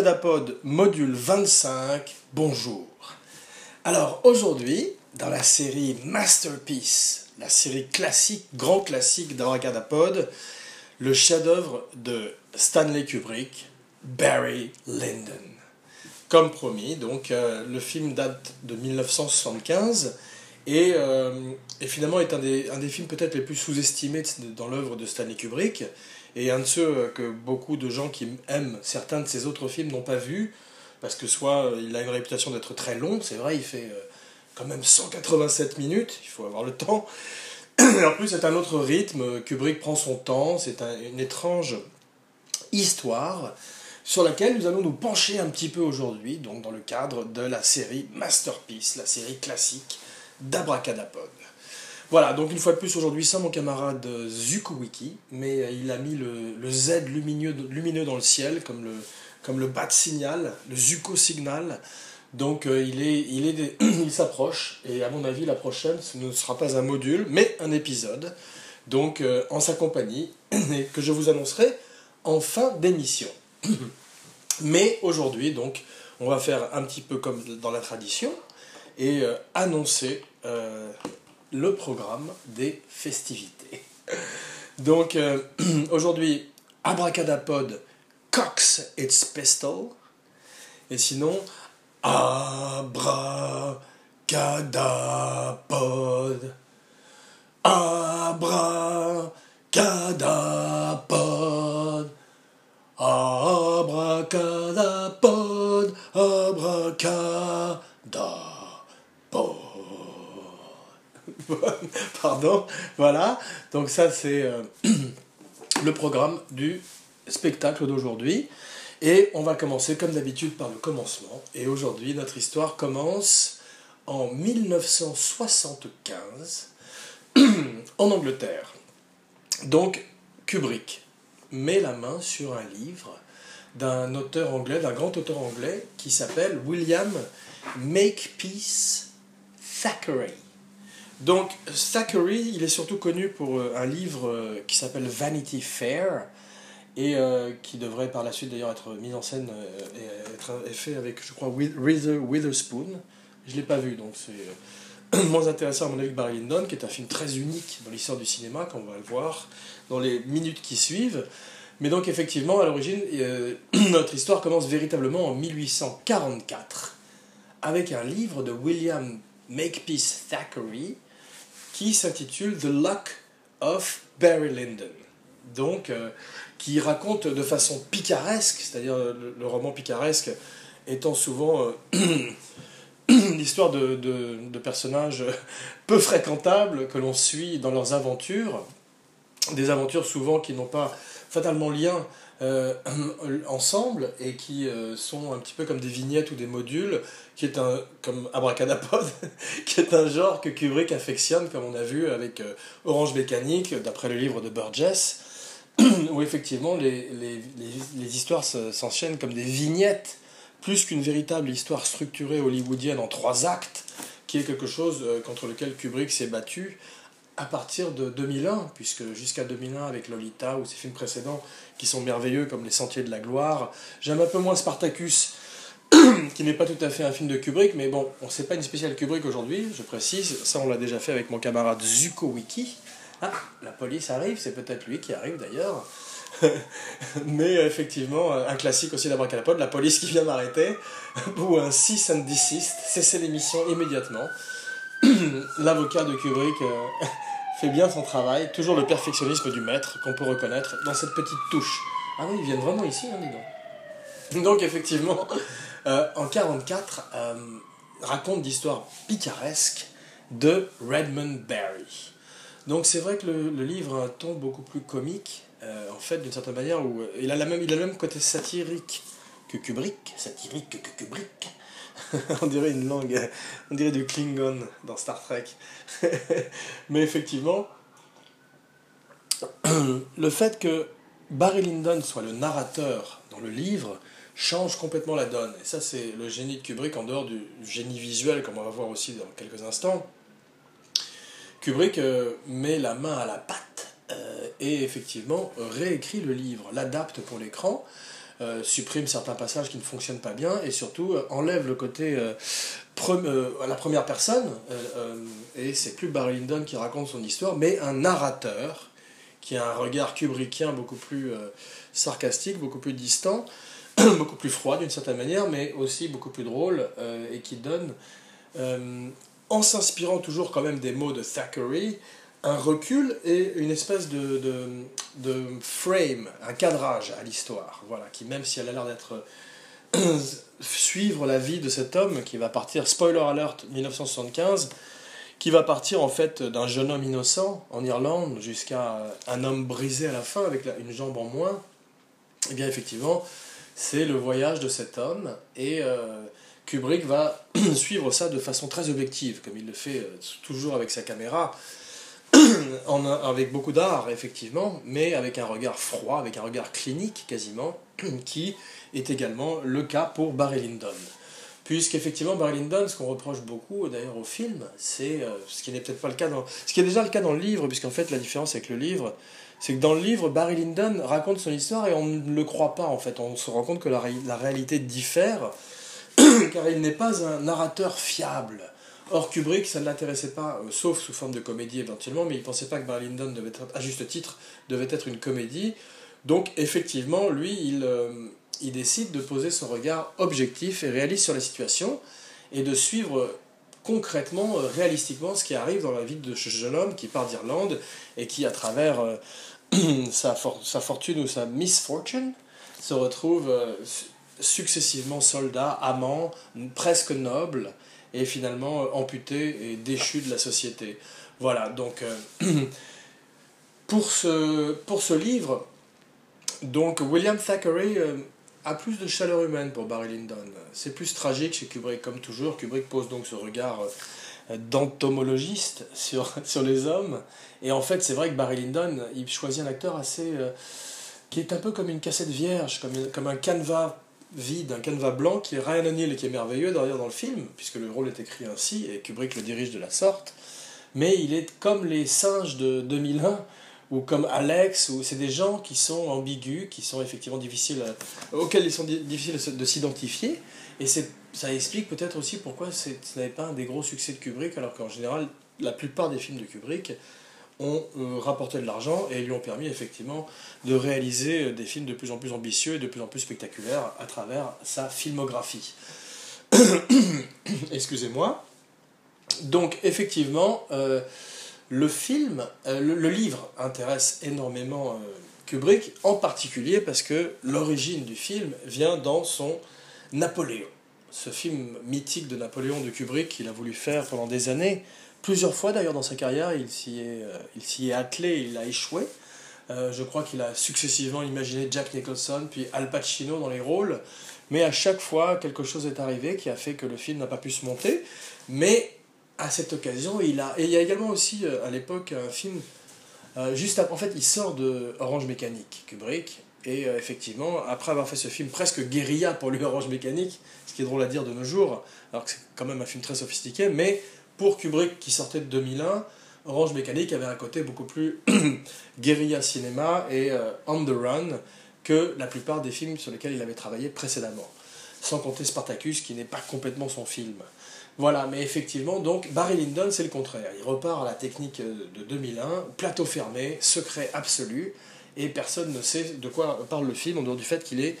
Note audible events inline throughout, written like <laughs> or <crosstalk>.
Abracadapod, module 25, bonjour. Alors aujourd'hui, dans la série Masterpiece, la série classique, grand classique d'Abracadapod, le chef-d'œuvre de Stanley Kubrick, Barry Lyndon. Comme promis, donc euh, le film date de 1975 et, euh, et finalement est un des, un des films peut-être les plus sous-estimés dans l'œuvre de Stanley Kubrick et un de ceux que beaucoup de gens qui aiment certains de ses autres films n'ont pas vu parce que soit euh, il a une réputation d'être très long, c'est vrai, il fait quand même 187 minutes, il faut avoir le temps. Et <coughs> en plus, c'est un autre rythme, Kubrick prend son temps, c'est une étrange histoire sur laquelle nous allons nous pencher un petit peu aujourd'hui, donc dans le cadre de la série Masterpiece, la série classique d'Abracadapod. Voilà, donc une fois de plus aujourd'hui sans mon camarade Zuko-Wiki, mais il a mis le, Z lumineux, dans le ciel, comme le, comme le bat signal, le Zuko signal. Donc euh, il est, il est, <clears throat> il s'approche et à mon avis la prochaine ce ne sera pas un module mais un épisode. Donc euh, en sa compagnie <clears throat> et que je vous annoncerai en fin d'émission. <clears throat> Mais aujourd'hui, donc, on va faire un petit peu comme dans la tradition et euh, annoncer euh, le programme des festivités. Donc, euh, <clears throat> aujourd'hui, Abracadapod, Cox It's Pistol. Et sinon, Abracadapod. Abracadapod. Abracadapod, abracadapod. <laughs> Pardon, voilà. Donc ça c'est euh, <clears throat> le programme du spectacle d'aujourd'hui. Et on va commencer comme d'habitude par le commencement. Et aujourd'hui notre histoire commence en 1975 <clears throat> en Angleterre. Donc Kubrick met la main sur un livre d'un auteur anglais, d'un grand auteur anglais qui s'appelle William Makepeace Thackeray. Donc Thackeray, il est surtout connu pour euh, un livre euh, qui s'appelle Vanity Fair et euh, qui devrait par la suite d'ailleurs être mis en scène et être fait avec, je crois, Witherspoon. Je ne l'ai pas vu, donc c'est <clears throat> moins intéressant à mon avis que Barry Lyndon, qui est un film très unique dans l'histoire du cinéma, qu'on va le voir dans les minutes qui suivent. Mais donc effectivement, à l'origine, <clears throat> notre histoire commence véritablement en 1844 avec un livre de William Makepeace Thackeray qui s'intitule The Luck of Barry Lyndon. Donc, euh, qui raconte de façon picaresque, c'est-à-dire le, roman picaresque étant souvent euh, <clears throat> l'histoire de, de, personnages peu fréquentables que l'on suit dans leurs aventures, des aventures souvent qui n'ont pas fatalement lien euh, <clears throat> ensemble et qui euh, sont un petit peu comme des vignettes ou des modules, qui est un, comme Abracadapod, <laughs> qui est un genre que Kubrick affectionne, comme on a vu avec euh, Orange Mécanique, d'après le livre de Burgess, <clears throat> où effectivement les, les, les, histoires s'enchaînent comme des vignettes, plus qu'une véritable histoire structurée hollywoodienne en trois actes, qui est quelque chose contre lequel Kubrick s'est battu à partir de 2001, puisque jusqu'à 2001 avec Lolita ou ses films précédents qui sont merveilleux comme Les Sentiers de la Gloire, j'aime un peu moins Spartacus, <coughs> qui n'est pas tout à fait un film de Kubrick, mais bon, on ne sait pas une spéciale Kubrick aujourd'hui, je précise, ça on l'a déjà fait avec mon camarade Zuko Wiki. Ah, la police arrive, c'est peut-être lui qui arrive d'ailleurs. <laughs> mais effectivement, un classique aussi d'Abracadapod, la police qui vient m'arrêter, <laughs> ou un 6 and desist, cessez l'émission immédiatement. <coughs> L'avocat de Kubrick euh, <laughs> fait bien son travail, toujours le perfectionnisme du maître qu'on peut reconnaître dans cette petite touche. Ah oui, ils viennent vraiment ici, hein, dis donc. <laughs> Donc effectivement, <laughs> euh, en 44, euh, raconte d'histoires picaresques de Redmond Barry. Donc c'est vrai que le, livre a un ton beaucoup plus comique, en fait, d'une certaine manière, où il a, même, le même côté satirique que Kubrick, satirique que Kubrick, <laughs> on dirait une langue, on dirait du Klingon dans Star Trek. <laughs> Mais effectivement, <clears throat> le fait que Barry Lyndon soit le narrateur dans le livre change complètement la donne. Et ça, c'est le génie de Kubrick en dehors du génie visuel, comme on va voir aussi dans quelques instants. Kubrick euh, met la main à la pâte euh, et effectivement réécrit le livre, l'adapte pour l'écran supprime certains passages qui ne fonctionnent pas bien et surtout enlève le côté à la première personne. et c'est plus Barry Lyndon qui raconte son histoire, mais un narrateur qui a un regard kubrickien beaucoup plus sarcastique, beaucoup plus distant, <clears throat> beaucoup plus froid d'une certaine manière, mais aussi beaucoup plus drôle et qui donne en s'inspirant toujours quand même des mots de Thackeray, un recul et une espèce de, frame, un cadrage à l'histoire, voilà, qui même si elle a l'air d'être <clears throat> suivre la vie de cet homme qui va partir, spoiler alert 1975, qui va partir en fait d'un jeune homme innocent en Irlande jusqu'à un homme brisé à la fin avec une jambe en moins, et eh bien effectivement, c'est le voyage de cet homme et euh, Kubrick va <clears throat> suivre ça de façon très objective, comme il le fait euh, toujours avec sa caméra, avec beaucoup d'art, effectivement, mais avec un regard froid, avec un regard clinique quasiment, <clears throat> qui est également le cas pour Barry Lyndon. Puisqu'effectivement, Barry Lyndon, ce qu'on reproche beaucoup d'ailleurs au film, c'est euh, ce qui n'est peut-être pas le cas dans. Ce qui est déjà le cas dans le livre, puisqu'en fait, la différence avec le livre, c'est que dans le livre, Barry Lyndon raconte son histoire et on ne le croit pas en fait. On se rend compte que la réalité diffère <clears throat> car il n'est pas un narrateur fiable. Or, Kubrick, ça ne l'intéressait pas, euh, sauf sous forme de comédie éventuellement, mais il ne pensait pas que Barry Lyndon devait être, à juste titre, devait être une comédie. Donc, effectivement, lui, il, euh, il décide de poser son regard objectif et réaliste sur la situation et de suivre concrètement, euh, réalistiquement, ce qui arrive dans la vie de ce jeune homme qui part d'Irlande et qui, à travers <clears throat> sa, fortune ou sa misfortune, se retrouve successivement soldats, amants, presque nobles, et finalement euh, amputés et déchus de la société. Voilà, donc euh, <clears throat> pour, ce, pour ce livre, donc William Thackeray euh, a plus de chaleur humaine pour Barry Lyndon. C'est plus tragique chez Kubrick, comme toujours. Kubrick pose donc ce regard d'entomologiste <laughs> sur, sur les hommes. Et en fait, c'est vrai que Barry Lyndon, il choisit un acteur assez... qui est un peu comme une cassette vierge, comme, comme un canevas vide, un canevas blanc qui est Ryan O'Neill et qui est merveilleux d'ailleurs dans le film, puisque le rôle est écrit ainsi et Kubrick le dirige de la sorte. Mais il est comme les singes de 2001 ou comme Alex, ou c'est des gens qui sont ambigus, qui sont effectivement difficiles, auxquels il sont difficiles de s'identifier. Et ça explique peut-être aussi pourquoi ce n'avait pas un des gros succès de Kubrick, alors qu'en général, la plupart des films de Kubrick ont euh, rapporté de l'argent et lui ont permis effectivement de réaliser euh, des films de plus en plus ambitieux et de plus en plus spectaculaires à travers sa filmographie. <coughs> Excusez-moi. Donc effectivement, euh, le film, le, livre intéresse énormément Kubrick, en particulier parce que l'origine du film vient dans son Napoléon. Ce film mythique de Napoléon de Kubrick qu'il a voulu faire pendant des années, Plusieurs fois d'ailleurs dans sa carrière, il s'y est, euh, il s'y attelé, il a échoué. Euh, je crois qu'il a successivement imaginé Jack Nicholson puis Al Pacino dans les rôles, mais à chaque fois quelque chose est arrivé qui a fait que le film n'a pas pu se monter. Mais à cette occasion, il a et il y a également aussi euh, à l'époque un film juste après, en fait, il sort de Orange Mécanique, Kubrick, et effectivement, après avoir fait ce film presque guérilla pour lui Orange Mécanique, ce qui est drôle à dire de nos jours, alors que c'est quand même un film très sophistiqué, mais pour Kubrick qui sortait de 2001, Orange Mécanique avait un côté beaucoup plus <clears throat> guérilla cinéma et euh, on the run que la plupart des films sur lesquels il avait travaillé précédemment. Sans compter Spartacus qui n'est pas complètement son film. Voilà, mais effectivement, donc Barry Lyndon, c'est le contraire. Il repart à la technique de 2001, plateau fermé, secret absolu, et personne ne sait de quoi parle le film en dehors du fait qu'il est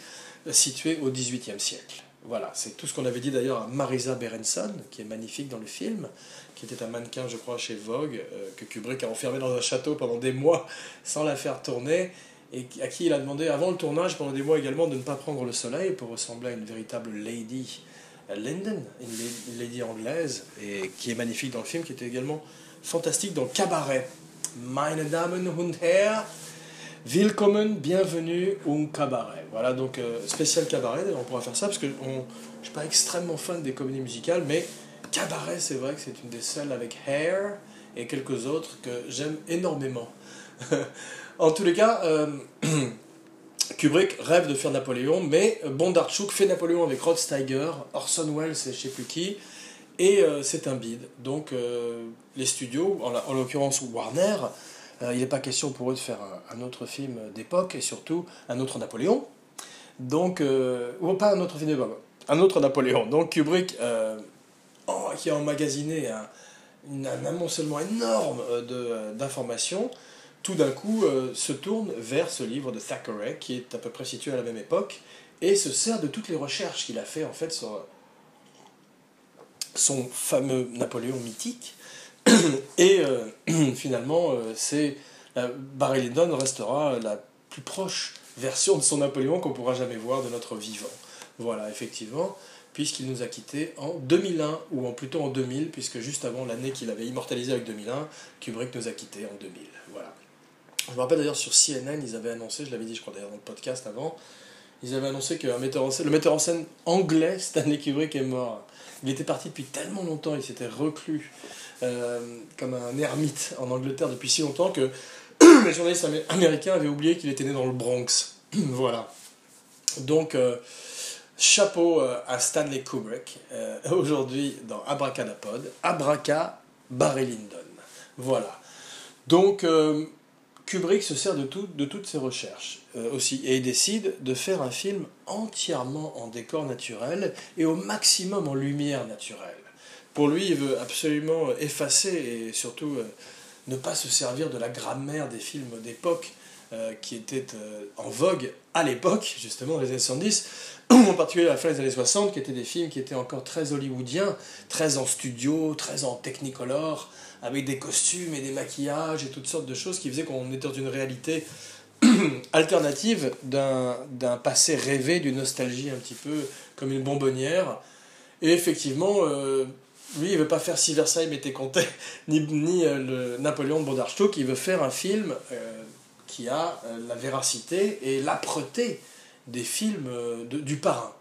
situé au XVIIIe siècle. Voilà, c'est tout ce qu'on avait dit d'ailleurs à Marisa Berenson, qui est magnifique dans le film, qui était un mannequin, je crois, chez Vogue, euh, que Kubrick a enfermé dans un château pendant des mois <laughs> sans la faire tourner, et à qui il a demandé avant le tournage, pendant des mois également, de ne pas prendre le soleil pour ressembler à une véritable lady Linden, une lady anglaise, et qui est magnifique dans le film, qui était également fantastique dans Cabaret. Meine Damen und Herren, Willkommen, bienvenue au cabaret. Voilà, donc euh, spécial cabaret, on pourra faire ça parce que je ne suis pas extrêmement fan des comédies musicales, mais cabaret, c'est vrai que c'est une des seules avec Hair et quelques autres que j'aime énormément. <laughs> en tous les cas, euh, <clears throat> Kubrick rêve de faire Napoléon, mais Bondarchuk fait Napoléon avec Rod Steiger, Orson Welles et je sais plus qui, et euh, c'est un bide. Donc les studios, en l'occurrence Warner, il n'est pas question pour eux de faire un, autre film d'époque et surtout un autre Napoléon. Donc, ou pas un autre film de un autre Napoléon. Donc Kubrick, oh, qui a emmagasiné un, un amoncellement énorme d'informations, tout d'un coup se tourne vers ce livre de Thackeray, qui est à peu près situé à la même époque, et se sert de toutes les recherches qu'il a fait en fait sur son fameux Napoléon mythique. Et euh, <clears throat> finalement, euh, c'est Barry Lyndon restera la plus proche version de son Napoléon qu'on pourra jamais voir de notre vivant. Voilà, effectivement, puisqu'il nous a quittés en 2001, ou en plutôt en 2000, puisque juste avant l'année qu'il avait immortalisé avec 2001, Kubrick nous a quittés en 2000. Voilà. Je me rappelle d'ailleurs sur CNN, ils avaient annoncé, je l'avais dit je crois d'ailleurs dans le podcast avant, ils avaient annoncé que le metteur en scène anglais, Stanley Kubrick, est mort. Il était parti depuis tellement longtemps, il s'était reclus euh, comme un ermite en Angleterre depuis si longtemps que <clears throat> les journalistes américains avaient oublié qu'il était né dans le Bronx. <clears throat> voilà. Donc, euh, chapeau euh, à Stanley Kubrick, <laughs> aujourd'hui dans Abracadapod, Abraca Barry Lyndon. Voilà. Donc, Kubrick se sert de, de toutes ses recherches euh, aussi et décide de faire un film entièrement en décor naturel et au maximum en lumière naturelle. Pour lui, il veut absolument effacer et surtout euh, ne pas se servir de la grammaire des films d'époque euh, qui étaient en vogue à l'époque, justement les années 70, <clears throat> en particulier la fin des années 60, qui étaient des films qui étaient encore très hollywoodiens, très en studio, très en technicolor, avec des costumes et des maquillages et toutes sortes de choses qui faisaient qu'on était dans une réalité <clears throat> alternative d'un passé rêvé, d'une nostalgie un petit peu comme une bonbonnière. Et effectivement, euh, lui, il veut pas faire Si Versailles m'était compté, <laughs> ni, ni euh, le Napoléon de Bondarchuk, il veut faire un film euh, qui a la véracité et l'âpreté des films du parrain.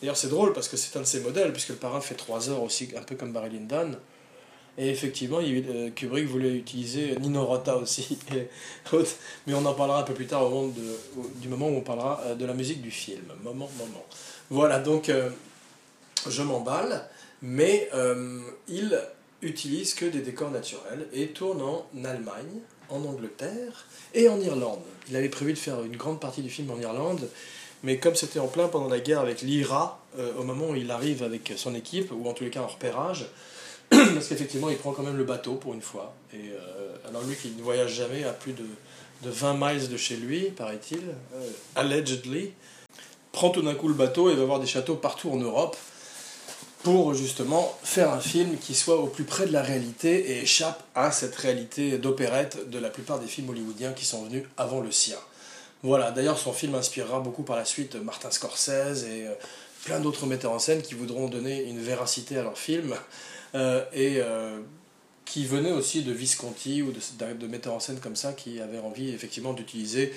D'ailleurs, c'est drôle parce que c'est un de ses modèles, puisque le parrain fait 3 heures aussi, un peu comme Barry Lyndon. Et effectivement, il, Kubrick voulait utiliser Nino Rota aussi, <laughs> mais on en parlera un peu plus tard au moment du moment où on parlera euh, de la musique du film. Moment, moment. Voilà, donc euh, je m'emballe, mais euh, il utilise que des décors naturels et tourne en Allemagne, en Angleterre et en Irlande. Il avait prévu de faire une grande partie du film en Irlande, mais comme c'était en plein pendant la guerre avec l'IRA, au moment où il arrive avec son équipe, ou en tous les cas en repérage, parce qu'effectivement, il prend quand même le bateau pour une fois. Et euh, alors lui qui ne voyage jamais à plus de, de 20 miles de chez lui, paraît-il, euh, allegedly, prend tout d'un coup le bateau et va voir des châteaux partout en Europe pour justement faire un film qui soit au plus près de la réalité et échappe à cette réalité d'opérette de la plupart des films hollywoodiens qui sont venus avant le sien. Voilà, d'ailleurs son film inspirera beaucoup par la suite Martin Scorsese et euh, plein d'autres metteurs en scène qui voudront donner une véracité à leur film. Euh, et euh, qui venait aussi de Visconti ou de, metteurs en scène comme ça qui avaient envie effectivement d'utiliser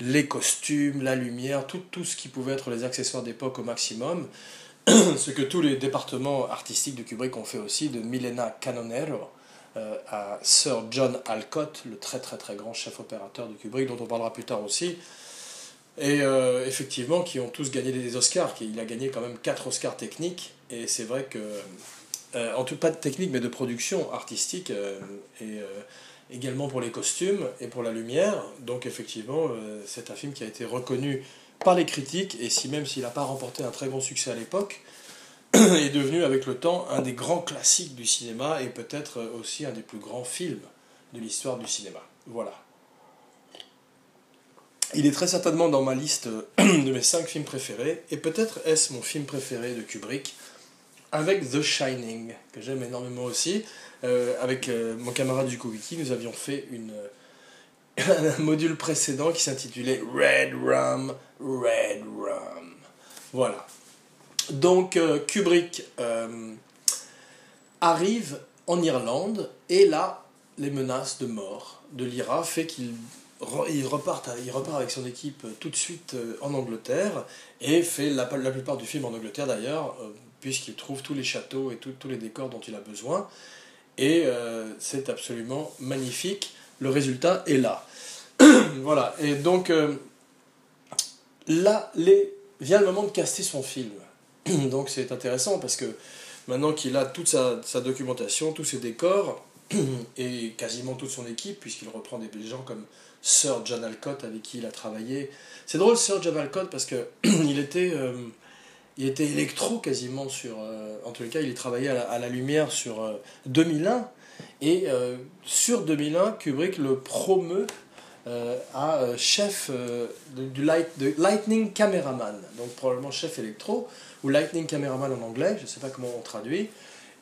les costumes, la lumière, tout, tout ce qui pouvait être les accessoires d'époque au maximum. <clears throat> ce que tous les départements artistiques de Kubrick ont fait aussi, de Milena Canonero euh, à Sir John Alcott, le très très très grand chef opérateur de Kubrick, dont on parlera plus tard aussi. Et effectivement, qui ont tous gagné des Oscars. Il a gagné quand même 4 Oscars techniques. Et c'est vrai que euh, en tout pas de technique, mais de production artistique, euh, et euh, également pour les costumes et pour la lumière. Donc effectivement, c'est un film qui a été reconnu par les critiques, et si même s'il n'a pas remporté un très bon succès à l'époque, <clears throat> est devenu avec le temps un des grands classiques du cinéma, et peut-être aussi un des plus grands films de l'histoire du cinéma. Voilà. Il est très certainement dans ma liste <clears throat> de mes 5 films préférés, et peut-être est-ce mon film préféré de Kubrick, avec The Shining, que j'aime énormément aussi. Euh, avec euh, mon camarade du Wiki, nous avions fait une, <laughs> un module précédent qui s'intitulait Red Rum, Red Rum. Voilà. Donc euh, Kubrick arrive en Irlande et là, les menaces de mort de l'IRA fait qu'il il repart, il repart avec son équipe tout de suite en Angleterre et fait la, la plupart du film en Angleterre d'ailleurs, puisqu'il trouve tous les châteaux et tous les décors dont il a besoin. Et euh, c'est absolument magnifique. Le résultat est là. <clears throat> voilà. Et donc, euh, là, vient le moment de caster son film. <clears throat> donc c'est intéressant parce que maintenant qu'il a toute sa, sa, documentation, tous ses décors, <clears throat> et quasiment toute son équipe, puisqu'il reprend des gens comme Sir John Alcott avec qui il a travaillé. C'est drôle, Sir John Alcott, parce que il était, euh, il était électro quasiment sur. euh, en tous les cas, il travaillait à la, à la lumière sur euh, 2001. Et euh, sur 2001, Kubrick le promeut euh, à euh, chef euh, de- du Lightning Cameraman, donc probablement chef électro, ou Lightning Cameraman en anglais, je ne sais pas comment on traduit.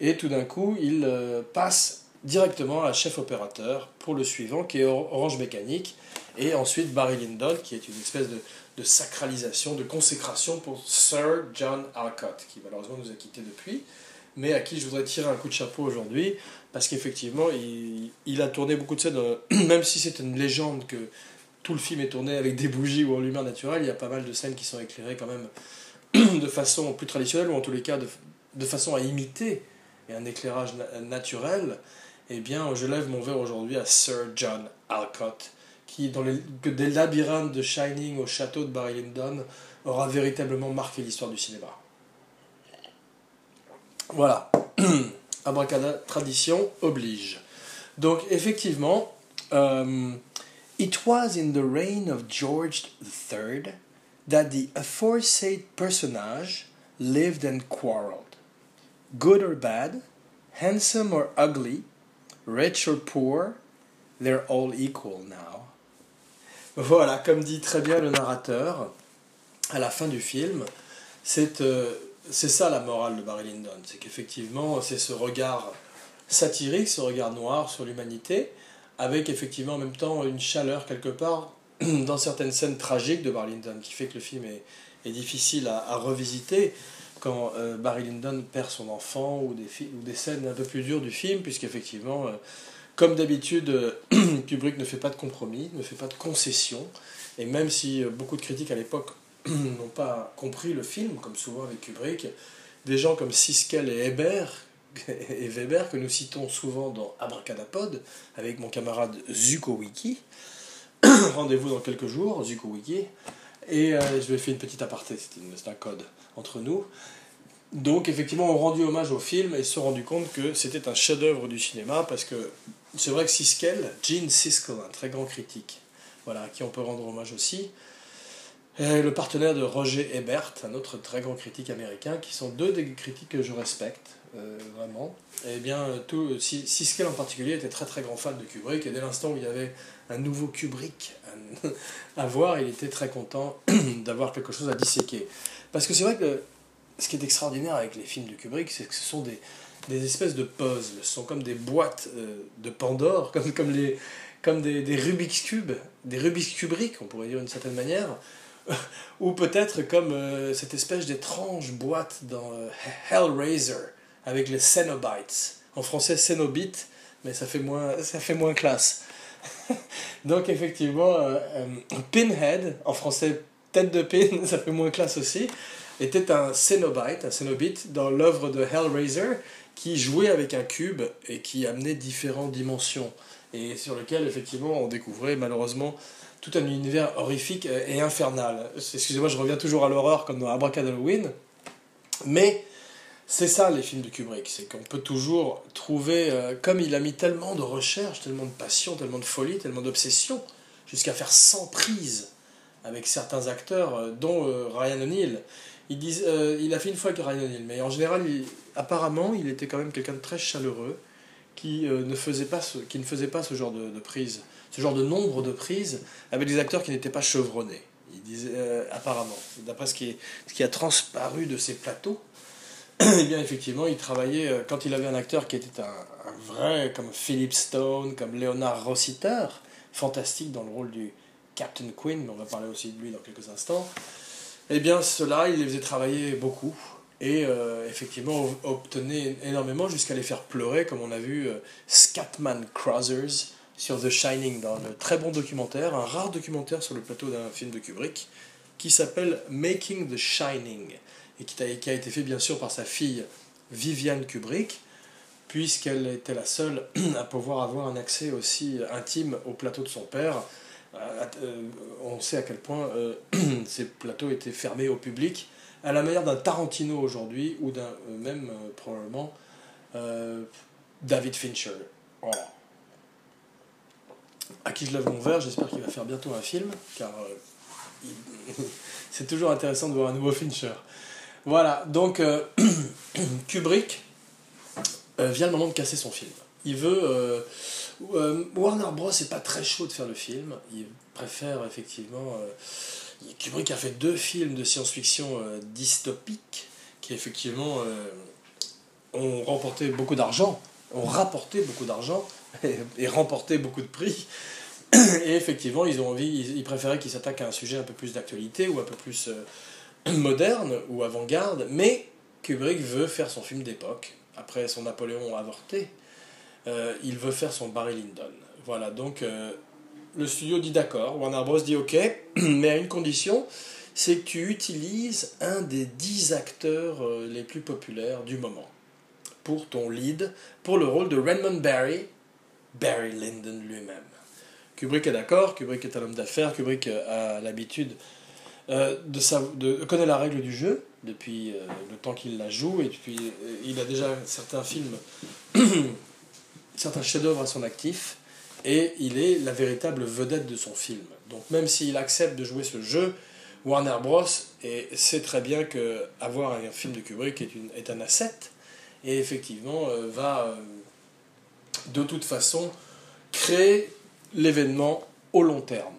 Et tout d'un coup, il euh, passe directement à chef opérateur pour le suivant, qui est Or- Orange Mécanique, et ensuite Barry Lyndon, qui est une espèce de, de sacralisation, de consécration pour Sir John Alcott, qui malheureusement nous a quittés depuis, mais à qui je voudrais tirer un coup de chapeau aujourd'hui, parce qu'effectivement, il, a tourné beaucoup de scènes, euh, <clears throat> même si c'est une légende que tout le film est tourné avec des bougies ou en lumière naturelle, il y a pas mal de scènes qui sont éclairées quand même <clears throat> de façon plus traditionnelle, ou en tous les cas de, de façon à imiter et un éclairage na- naturel, eh bien, je lève mon verre aujourd'hui à Sir John Alcott, qui, dans les, que des labyrinthes de Shining au château de Barry aura véritablement marqué l'histoire du cinéma. Voilà. <clears throat> Abracadabra, tradition oblige. Donc, effectivement, euh, It was in the reign of George III that the aforesaid personage lived and quarreled. Good or bad, handsome or ugly, rich or poor, they're all equal now. Voilà, comme dit très bien le narrateur, à la fin du film, c'est euh, c'est ça la morale de Barry Lyndon. C'est qu'effectivement, c'est ce regard satirique, ce regard noir sur l'humanité, avec effectivement en même temps une chaleur quelque part <clears throat> dans certaines scènes tragiques de Barry Lyndon, qui fait que le film est, difficile à, revisiter quand euh, Barry Lyndon perd son enfant ou des, fi- ou des scènes un peu plus dures du film, puisqu'effectivement, euh, comme d'habitude, euh, <clears throat> Kubrick ne fait pas de compromis, ne fait pas de concessions, et même si euh, beaucoup de critiques à l'époque <clears throat> n'ont pas compris le film, comme souvent avec Kubrick, des gens comme Siskel et Hébert, <laughs> et Weber, que nous citons souvent dans Abracadapod, avec mon camarade Zuko Wiki. <clears throat> Rendez-vous dans quelques jours, Zuko Wiki. Et euh, je vais faire une petite aparté, c'est un code entre nous. Donc, effectivement, ont rendu hommage au film et se sont rendus compte que c'était un chef-d'œuvre du cinéma parce que c'est vrai que Siskel, Gene Siskel, un très grand critique, voilà, à qui on peut rendre hommage aussi, est le partenaire de Roger Ebert, un autre très grand critique américain, qui sont deux des critiques que je respecte, euh, vraiment. Et bien, tout, Si- Siskel en particulier était très très grand fan de Kubrick, et dès l'instant où il y avait un nouveau Kubrick à <laughs> voir, il était très content <clears throat> d'avoir quelque chose à disséquer. Parce que c'est vrai que ce qui est extraordinaire avec les films de Kubrick, c'est que ce sont des, des espèces de puzzles, ce sont comme des boîtes euh, de Pandore, <laughs> comme, comme, les, comme des, des Rubik's Cube, des Rubik's Kubrick, on pourrait dire d'une certaine manière, <laughs> ou peut-être comme euh, cette espèce d'étrange boîte dans euh, Hellraiser, avec les Cenobites. En français, Cenobite, mais ça fait moins, ça fait moins classe. <laughs> Donc effectivement, Pinhead, en français tête de pin, ça fait moins classe aussi, était un un Cenobite dans l'œuvre de Hellraiser qui jouait avec un cube et qui amenait différentes dimensions et sur lequel effectivement on découvrait malheureusement tout un univers horrifique euh, et infernal. Excusez-moi, je reviens toujours à l'horreur comme dans Abracad Halloween, mais c'est ça les films de Kubrick, c'est qu'on peut toujours trouver, euh, comme il a mis tellement de recherche, tellement de passion, tellement de folie, tellement d'obsession, jusqu'à faire 100 prises avec certains acteurs, euh, dont Ryan O'Neill. Il, il a fait une fois avec Ryan O'Neill, mais en général, il- apparemment, il était quand même quelqu'un de très chaleureux, qui, euh, ne, faisait pas ce, qui ne faisait pas ce genre de, prise, ce genre de nombre de prises, avec des acteurs qui n'étaient pas chevronnés. Il disait, euh, apparemment, d'après ce qui, a transparu de ces plateaux, <clears throat> eh bien, effectivement, il travaillait, euh, quand il avait un acteur qui était un, un vrai, comme Philip Stone, comme Leonard Rossiter, fantastique dans le rôle du Captain Quinn, mais on va parler aussi de lui dans quelques instants, eh bien, cela, il les faisait travailler beaucoup, et euh, effectivement, ob- obtenait énormément jusqu'à les faire pleurer, comme on a vu euh, Scatman Crothers sur The Shining, dans le très bon documentaire, un rare documentaire sur le plateau d'un film de Kubrick, qui s'appelle Making the Shining et qui a, été fait bien sûr par sa fille Viviane Kubrick, puisqu'elle était la seule <clears throat> à pouvoir avoir un accès aussi intime au plateau de son père. Euh, on sait à quel point <clears throat> ces plateaux étaient fermés au public, à la manière d'un Tarantino aujourd'hui, ou d'un euh, même euh, probablement euh, David Fincher Voilà. À qui je lève mon verre, j'espère qu'il va faire bientôt un film, car <laughs> c'est toujours intéressant de voir un nouveau Fincher. Voilà, donc <clears throat> Kubrick vient le moment de casser son film. Il veut. Warner Bros. n'est pas très chaud de faire le film. Il préfère effectivement. Kubrick a fait deux films de science-fiction dystopiques qui effectivement ont remporté beaucoup d'argent, ont rapporté beaucoup d'argent <laughs> et, remporté beaucoup de prix. Et effectivement, ils ont envie, ils, préféraient qu'ils s'attaquent à un sujet un peu plus d'actualité ou un peu plus euh, <clears throat> moderne ou avant-garde. Mais Kubrick veut faire son film d'époque. Après son Napoléon avorté, euh, il veut faire son Barry Lyndon. Voilà, donc euh, le studio dit d'accord, Warner Bros. dit ok, <clears throat> mais à une condition, c'est que tu utilises un des dix acteurs les plus populaires du moment pour ton lead, pour le rôle de Raymond Barry, Barry Lyndon lui-même. Kubrick est d'accord, Kubrick est un homme d'affaires, Kubrick euh, a l'habitude euh, de, connaître la règle du jeu depuis euh, le temps qu'il la joue, et puis il a déjà certains films, <clears throat> certains chefs-d'œuvre à son actif, et il est la véritable vedette de son film. Donc même s'il accepte de jouer ce jeu, Warner Bros. et sait très bien que avoir un film de Kubrick est, une, est un asset, et effectivement va de toute façon créer l'événement au long terme.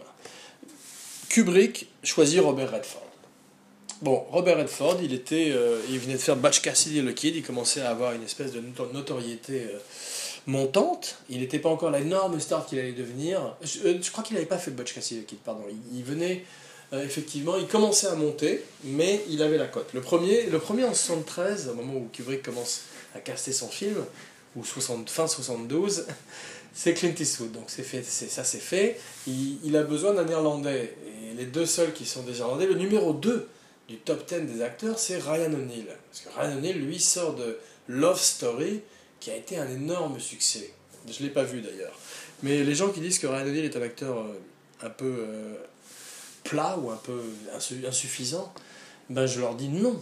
Kubrick choisit Robert Redford. Bon, Robert Redford, il, était, euh, il venait de faire Batch Cassidy et le Kid, il commençait à avoir une espèce de notoriété euh, montante. Il n'était pas encore l'énorme star qu'il allait devenir. Je, euh, crois qu'il n'avait pas fait Batch Cassidy et le Kid, pardon. Il, venait, effectivement, il commençait à monter, mais il avait la cote. Le premier, le premier en 73, au moment où Kubrick commence à caster son film, ou 60, fin 72, <laughs> c'est Clint Eastwood. Donc c'est fait, ça c'est fait. Il, a besoin d'un Irlandais. Et les deux seuls qui sont des Irlandais, le numéro 2 du top 10 des acteurs, c'est Ryan O'Neill. Parce que Ryan O'Neill, lui, sort de Love Story, qui a été un énorme succès. Je ne l'ai pas vu d'ailleurs. Mais les gens qui disent que Ryan O'Neill est un acteur euh, un peu euh, plat ou un peu insuffisant, ben je leur dis non.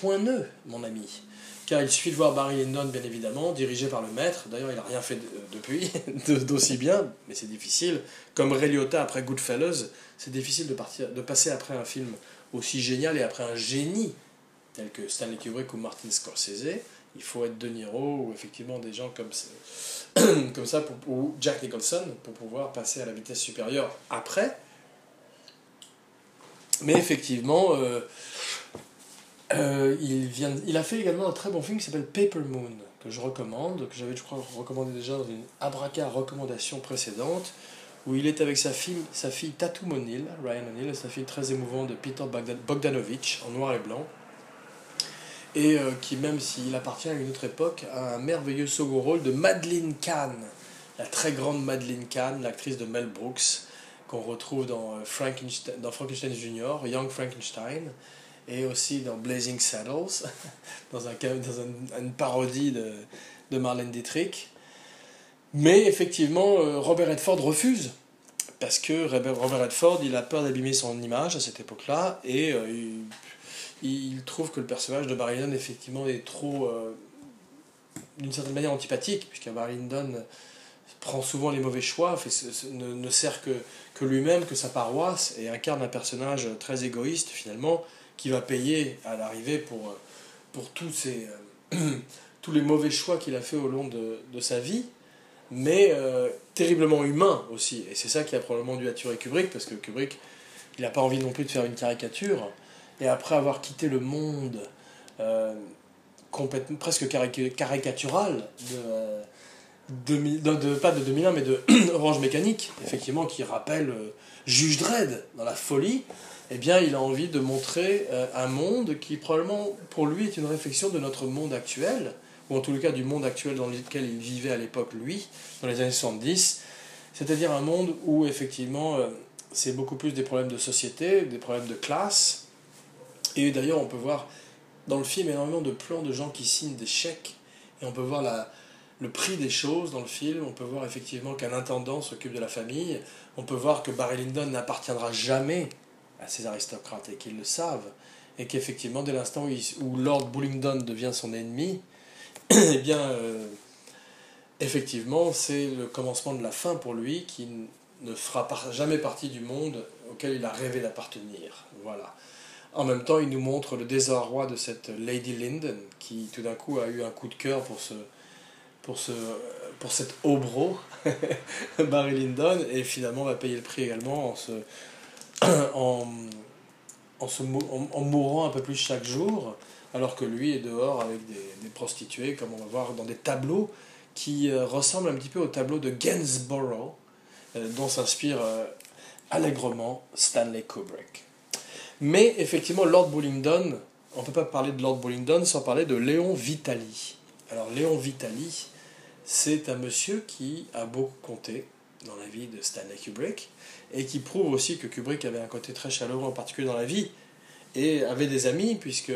Point nœud, mon ami car il suffit de voir Barry Lyndon, bien évidemment, dirigé par le maître. D'ailleurs, il n'a rien fait depuis, <laughs> d'aussi bien, mais c'est difficile. Comme Ray Liotta après Goodfellas, c'est difficile de, partir, de passer après un film aussi génial et après un génie tel que Stanley Kubrick ou Martin Scorsese. Il faut être De Niro ou effectivement des gens comme, <clears throat> comme ça, ou Jack Nicholson, pour pouvoir passer à la vitesse supérieure après. Mais effectivement, euh, euh, il, vient, il a fait également un très bon film qui s'appelle Paper Moon, que je recommande, que j'avais, je crois, recommandé déjà dans une abraca recommandation précédente, où il est avec sa fille, sa fille Tatum O'Neill, Ryan O'Neill, sa fille très émouvante de Peter Bogdanovich, en noir et blanc, et euh, qui, même s'il appartient à une autre époque, a un merveilleux second rôle de Madeleine Kahn, la très grande Madeleine Kahn, l'actrice de Mel Brooks, qu'on retrouve dans, euh, Frankenstein, dans Frankenstein Jr., Young Frankenstein, et aussi dans Blazing Saddles, <laughs> dans une parodie de, de Marlène Dietrich. Mais effectivement, euh, Robert Redford refuse, parce que Robert Redford, il a peur d'abîmer son image à cette époque-là, et euh, il, trouve que le personnage de Barry Lyndon, effectivement, est trop, euh, d'une certaine manière, antipathique, puisque Barry Lyndon prend souvent les mauvais choix, fait, ne, ne sert que, que lui-même, que sa paroisse, et incarne un personnage très égoïste, finalement, qui va payer à l'arrivée pour, euh, pour tous, ces, euh, <clears throat> tous les mauvais choix qu'il a fait au long de, de sa vie, mais euh, terriblement humain aussi. Et c'est ça qui a probablement dû attirer Kubrick, parce que Kubrick, il n'a pas envie non plus de faire une caricature. Et après avoir quitté le monde complètement, presque caricatural de, de, de, pas de 2001, mais de <clears throat> Orange Mécanique, effectivement, qui rappelle Juge Dredd dans la folie, eh bien, il a envie de montrer euh, un monde qui, probablement, pour lui, est une réflexion de notre monde actuel, ou en tout cas du monde actuel dans lequel il vivait à l'époque, lui, dans les années 70, c'est-à-dire un monde où, effectivement, euh, c'est beaucoup plus des problèmes de société, des problèmes de classe, et d'ailleurs, on peut voir dans le film énormément de plans de gens qui signent des chèques, et on peut voir le prix des choses dans le film, on peut voir effectivement qu'un intendant s'occupe de la famille, on peut voir que Barry Lyndon n'appartiendra jamais à ces aristocrates et qu'ils le savent, et qu'effectivement, dès l'instant où, Lord Bullingdon devient son ennemi, <clears throat> eh bien, euh, effectivement, c'est le commencement de la fin pour lui qui ne fera jamais partie du monde auquel il a rêvé d'appartenir. Voilà. En même temps, il nous montre le désarroi de cette Lady Linden qui tout d'un coup a eu un coup de cœur pour ce pour ce pour cette obro <laughs> Barry Lyndon et finalement va payer le prix également en se <clears throat> mourant un peu plus chaque jour alors que lui est dehors avec des, des prostituées comme on va voir dans des tableaux qui euh, ressemblent un petit peu au tableau de Gainsborough euh, dont s'inspire euh, allègrement Stanley Kubrick. Mais effectivement, Lord Bullingdon, on ne peut pas parler de Lord Bullingdon sans parler de Léon Vitali. Alors Léon Vitali, c'est un monsieur qui a beaucoup compté dans la vie de Stanley Kubrick et qui prouve aussi que Kubrick avait un côté très chaleureux en particulier dans la vie et avait des amis puisque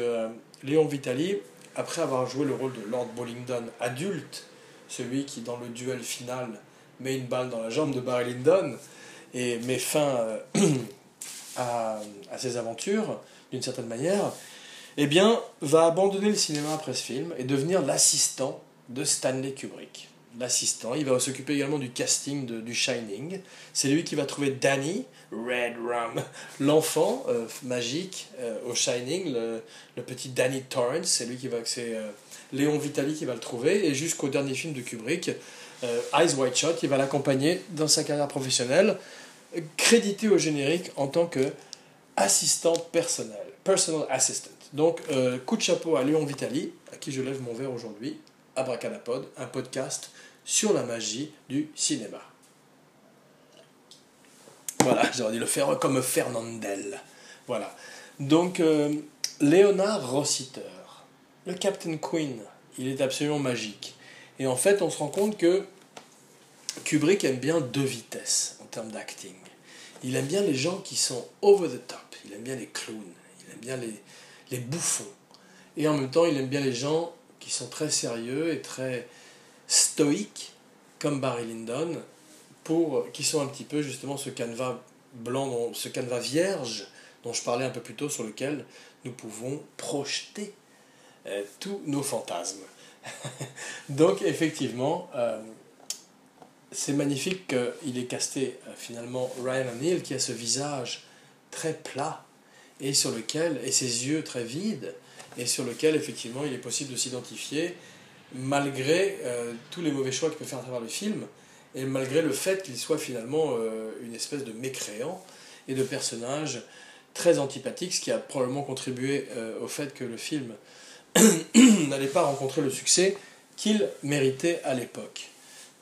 Léon Vitali, après avoir joué le rôle de Lord Bullingdon adulte, celui qui dans le duel final met une balle dans la jambe de Barry Lyndon et met fin euh, <clears throat> à, ses aventures, d'une certaine manière, eh bien, va abandonner le cinéma après ce film et devenir l'assistant de Stanley Kubrick. L'assistant, il va s'occuper également du casting de, du Shining. C'est lui qui va trouver Danny, Red Rum, <laughs> l'enfant euh, magique euh, au Shining, le, petit Danny Torrance, c'est lui qui va, c'est Léon Vitali qui va le trouver, et jusqu'au dernier film de Kubrick, euh, Eyes White Shot, qui va l'accompagner dans sa carrière professionnelle, crédité au générique en tant que assistant personnel, personal assistant. Donc, euh, coup de chapeau à Léon Vitali, à qui je lève mon verre aujourd'hui, Abracadapod, un podcast sur la magie du cinéma. Voilà, j'aurais dit le faire comme Fernandel. Voilà. Donc, euh, Léonard Rossiter, le Captain Queen, il est absolument magique. Et en fait, on se rend compte que Kubrick aime bien deux vitesses en termes d'acting. Il aime bien les gens qui sont over the top. Il aime bien les clowns. Il aime bien les, les bouffons. Et en même temps, il aime bien les gens qui sont très sérieux et très stoïques, comme Barry Lyndon, pour, qui sont un petit peu justement ce canevas blanc, ce canevas vierge dont je parlais un peu plus tôt, sur lequel nous pouvons projeter euh, tous nos fantasmes. <laughs> Donc effectivement, euh, c'est magnifique qu'il ait casté euh, finalement Ryan O'Neill qui a ce visage très plat et sur lequel, et ses yeux très vides, et sur lequel effectivement il est possible de s'identifier malgré euh, tous les mauvais choix qu'il peut faire à travers le film, et malgré le fait qu'il soit finalement une espèce de mécréant et de personnage très antipathique, ce qui a probablement contribué au fait que le film <coughs> n'allait pas rencontrer le succès qu'il méritait à l'époque.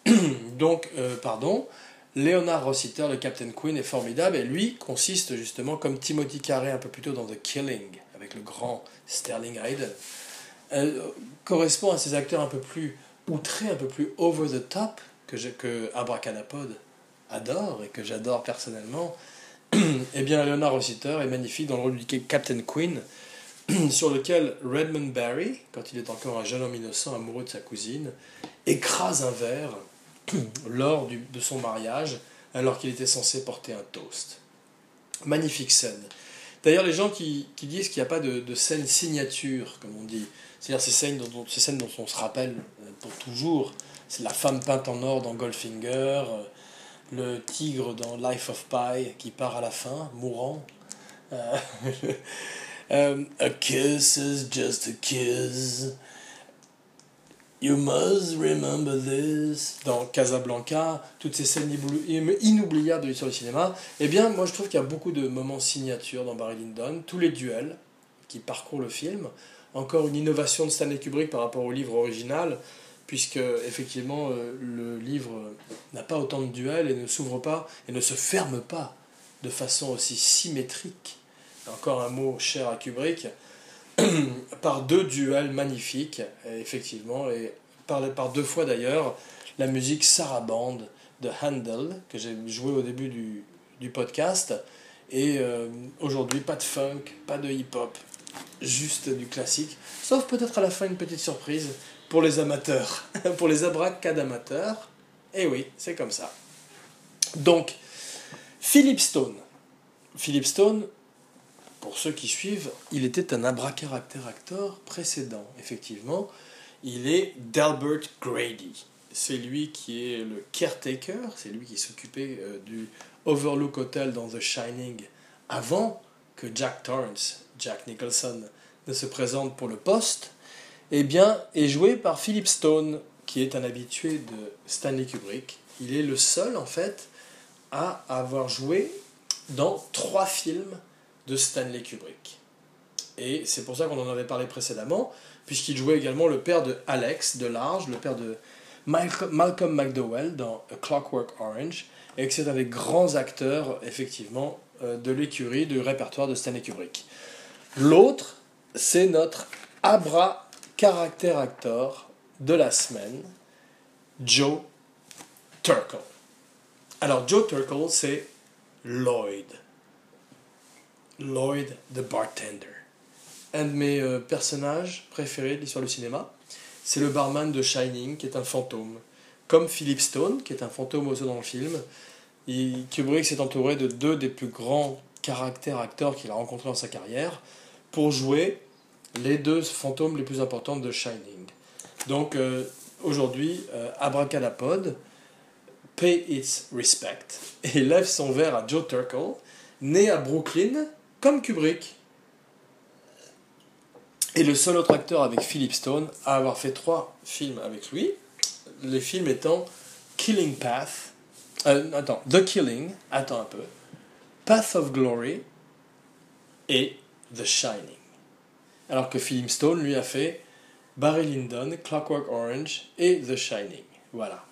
<clears throat> Donc, euh, pardon, Leonard Rossiter, le Captain Queen, est formidable et lui consiste justement, comme Timothy Carey un peu plus tôt dans The Killing, avec le grand Sterling Hayden, euh, correspond à ces acteurs un peu plus outrés, un peu plus over the top, que, je, que adore et que j'adore personnellement. <clears throat> eh bien, Leonard Rossiter est magnifique dans le rôle du Captain Queen, <clears throat> sur lequel Redmond Barry, quand il est encore un jeune homme innocent amoureux de sa cousine, écrase un verre <clears throat> lors de son mariage alors qu'il était censé porter un toast. Magnifique scène. D'ailleurs, les gens qui, disent qu'il n'y a pas de, scène signature, comme on dit, c'est-à-dire ces scènes, dont, on se rappelle euh, pour toujours, c'est la femme peinte en or dans Goldfinger, euh, le tigre dans Life of Pi qui part à la fin, mourant. Euh, <laughs> a kiss is just a kiss. You must remember this. Dans Casablanca, toutes ces scènes inoubliables de l'histoire du cinéma. Eh bien, moi je trouve qu'il y a beaucoup de moments signatures dans Barry Lyndon. Tous les duels qui parcourent le film. Encore une innovation de Stanley Kubrick par rapport au livre original, puisque effectivement euh, le livre n'a pas autant de duels et ne s'ouvre pas et ne se ferme pas de façon aussi symétrique encore un mot cher à Kubrick, <clears throat> par deux duels magnifiques, effectivement, et par, deux fois d'ailleurs, la musique Sarabande de Handel, que j'ai joué au début du, podcast, et euh, aujourd'hui, pas de funk, pas de hip-hop, juste du classique, sauf peut-être à la fin une petite surprise pour les amateurs, <laughs> pour les abracadamateurs. Et oui, c'est comme ça. Donc, Philip Stone. Philip Stone, pour ceux qui suivent, il était un abracaractère acteur précédent, effectivement. Il est d'Albert Grady. c'est lui qui est le caretaker, c'est lui qui s'occupait du Overlook Hotel dans The Shining avant que Jack Torrance, Jack Nicholson, ne se présente pour le poste, eh bien, est joué par Philip Stone, qui est un habitué de Stanley Kubrick. Il est le seul, en fait, à avoir joué dans trois films de Stanley Kubrick. Et c'est pour ça qu'on en avait parlé précédemment, puisqu'il jouait également le père de Alex de Large, le père de Malcolm McDowell dans Clockwork Orange, et que c'est un des grands acteurs, effectivement, euh, de l'écurie, du répertoire de Stanley Kubrick. L'autre, c'est notre abra caractère actor de la semaine, Joe Turkle. Alors, Joe Turkle, c'est Lloyd. Lloyd the bartender. Un de mes euh, personnages préférés de l'histoire du cinéma, c'est le barman de Shining, qui est un fantôme. Comme Philip Stone, qui est un fantôme aussi dans le film, Kubrick s'est entouré de deux des plus grands caractères acteurs qu'il a rencontrés dans sa carrière pour jouer les deux fantômes les plus importants de Shining. Donc euh, aujourd'hui, euh, Abracadapod pay its respect et lève son verre à Joe Turkle, né à Brooklyn comme Kubrick. Et le seul autre acteur avec Philip Stone à avoir fait trois films avec lui, les films étant Killing Path, euh, The Killing, attends un peu, Path of Glory et The Shining. Alors que Philip Stone, lui, a fait Barry Lyndon, Clockwork Orange et The Shining. Voilà.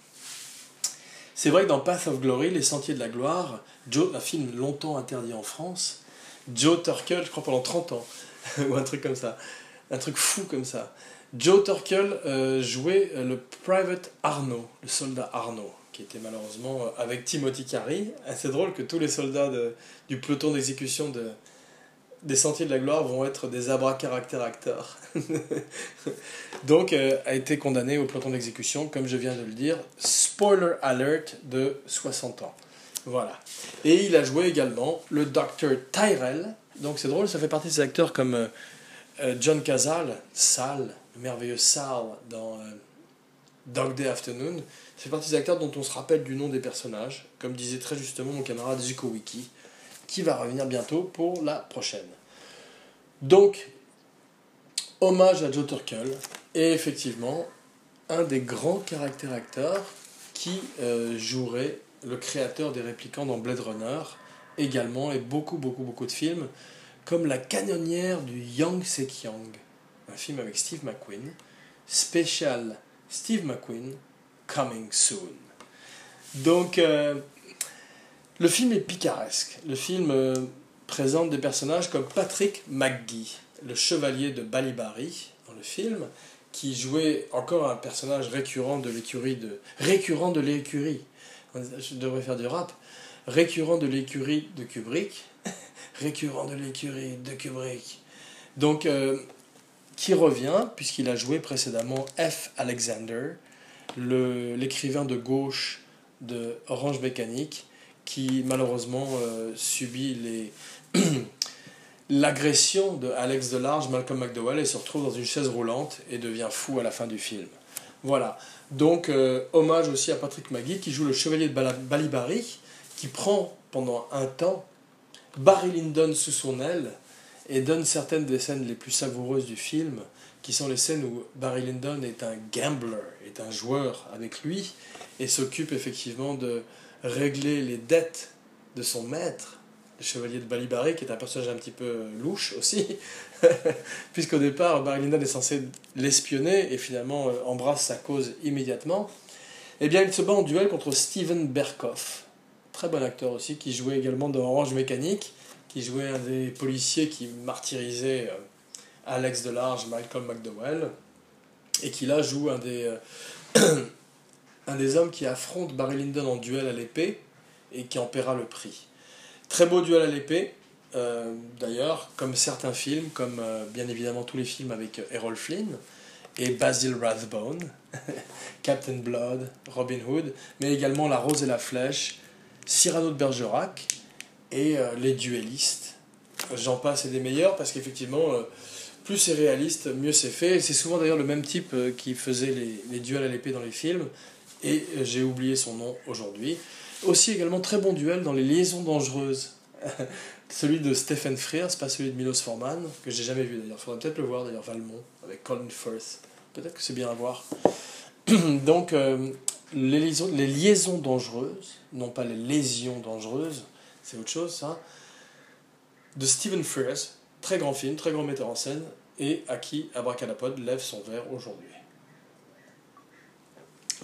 C'est vrai que dans Path of Glory, Les Sentiers de la Gloire, Joe, un film longtemps interdit en France, Joe Turkel, je crois pendant 30 ans, <laughs> ou un truc comme ça, un truc fou comme ça. Joe Turkel euh, jouait euh, le Private Arnaud, le soldat Arnaud qui était malheureusement euh, avec Timothy Carey. C'est drôle que tous les soldats du peloton d'exécution de, des Sentiers de la Gloire vont être des abra-caractères acteurs. <laughs> Donc, a été condamné au peloton d'exécution, comme je viens de le dire. Spoiler alert de 60 ans. Voilà. Et il a joué également le Dr. Tyrell. Donc, c'est drôle, ça fait partie de ces acteurs comme euh, John Cazale, Sal, le merveilleux Sal dans Dog Day Afternoon. C'est partie des acteurs dont on se rappelle du nom des personnages, comme disait très justement mon camarade Zuko Wiki, qui va revenir bientôt pour la prochaine. Donc, hommage à Joe Turkel, et effectivement, un des grands caractères acteurs qui euh, jouerait le créateur des réplicants dans Blade Runner, également, et beaucoup, beaucoup, beaucoup de films, comme La canonnière du Yang Sekyang, un film avec Steve McQueen, spécial Steve McQueen, Coming Soon. Donc, euh, le film est picaresque. Le film euh, présente des personnages comme Patrick McGee, le chevalier de Balibari dans le film, qui jouait encore un personnage récurrent de l'écurie de récurrent de l'écurie. Je devrais faire du rap. Récurrent de l'écurie de Kubrick, <laughs> récurrent de l'écurie de Kubrick. Donc, euh, qui revient puisqu'il a joué précédemment F. Alexander, l'écrivain de gauche de Orange Mécanique, qui malheureusement euh, subit <clears throat> l'agression de Alex Delarge, Malcolm McDowell, et se retrouve dans une chaise roulante et devient fou à la fin du film. Voilà. Donc, euh, hommage aussi à Patrick Magui, qui joue le chevalier de Balibari, qui prend pendant un temps Barry Lyndon sous son aile et donne certaines des scènes les plus savoureuses du film, qui sont les scènes où Barry Lyndon est un gambler, est un joueur avec lui, et s'occupe effectivement de régler les dettes de son maître, le chevalier de Balibari, qui est un personnage un petit peu louche aussi, <laughs> puisqu'au départ, Barry Lyndon est censé l'espionner et finalement euh, embrasse sa cause immédiatement. Eh bien, il se bat en duel contre Steven Berkoff, très bon acteur aussi, qui jouait également dans Orange Mécanique, qui jouait un des policiers qui martyrisait euh, Alex Delarge, Malcolm McDowell, et qui là joue un des, euh, <clears throat> un des hommes qui affronte Barry Lyndon en duel à l'épée et qui en paiera le prix. Très beau duel à l'épée, euh, d'ailleurs, comme certains films, comme euh, bien évidemment tous les films avec Errol Flynn et Basil Rathbone, <laughs> Captain Blood, Robin Hood, mais également La Rose et la Flèche, Cyrano de Bergerac et Les Duellistes. J'en passe et des meilleurs parce qu'effectivement plus c'est réaliste, mieux c'est fait. C'est souvent d'ailleurs le même type euh, qui faisait les, duels à l'épée dans les films, et j'ai oublié son nom aujourd'hui. Aussi également très bon duel dans Les Liaisons Dangereuses. <laughs> celui de Stephen Frears, pas celui de Milos Forman, que j'ai jamais vu d'ailleurs. Faudrait peut-être le voir d'ailleurs, Valmont, avec Colin Firth. Peut-être que c'est bien à voir. <clears throat> Donc, euh, les, liaisons, les liaisons dangereuses, non pas les lésions dangereuses, c'est autre chose ça, de Stephen Frears, très grand film, très grand metteur en scène, et à qui Abracadapod lève son verre aujourd'hui.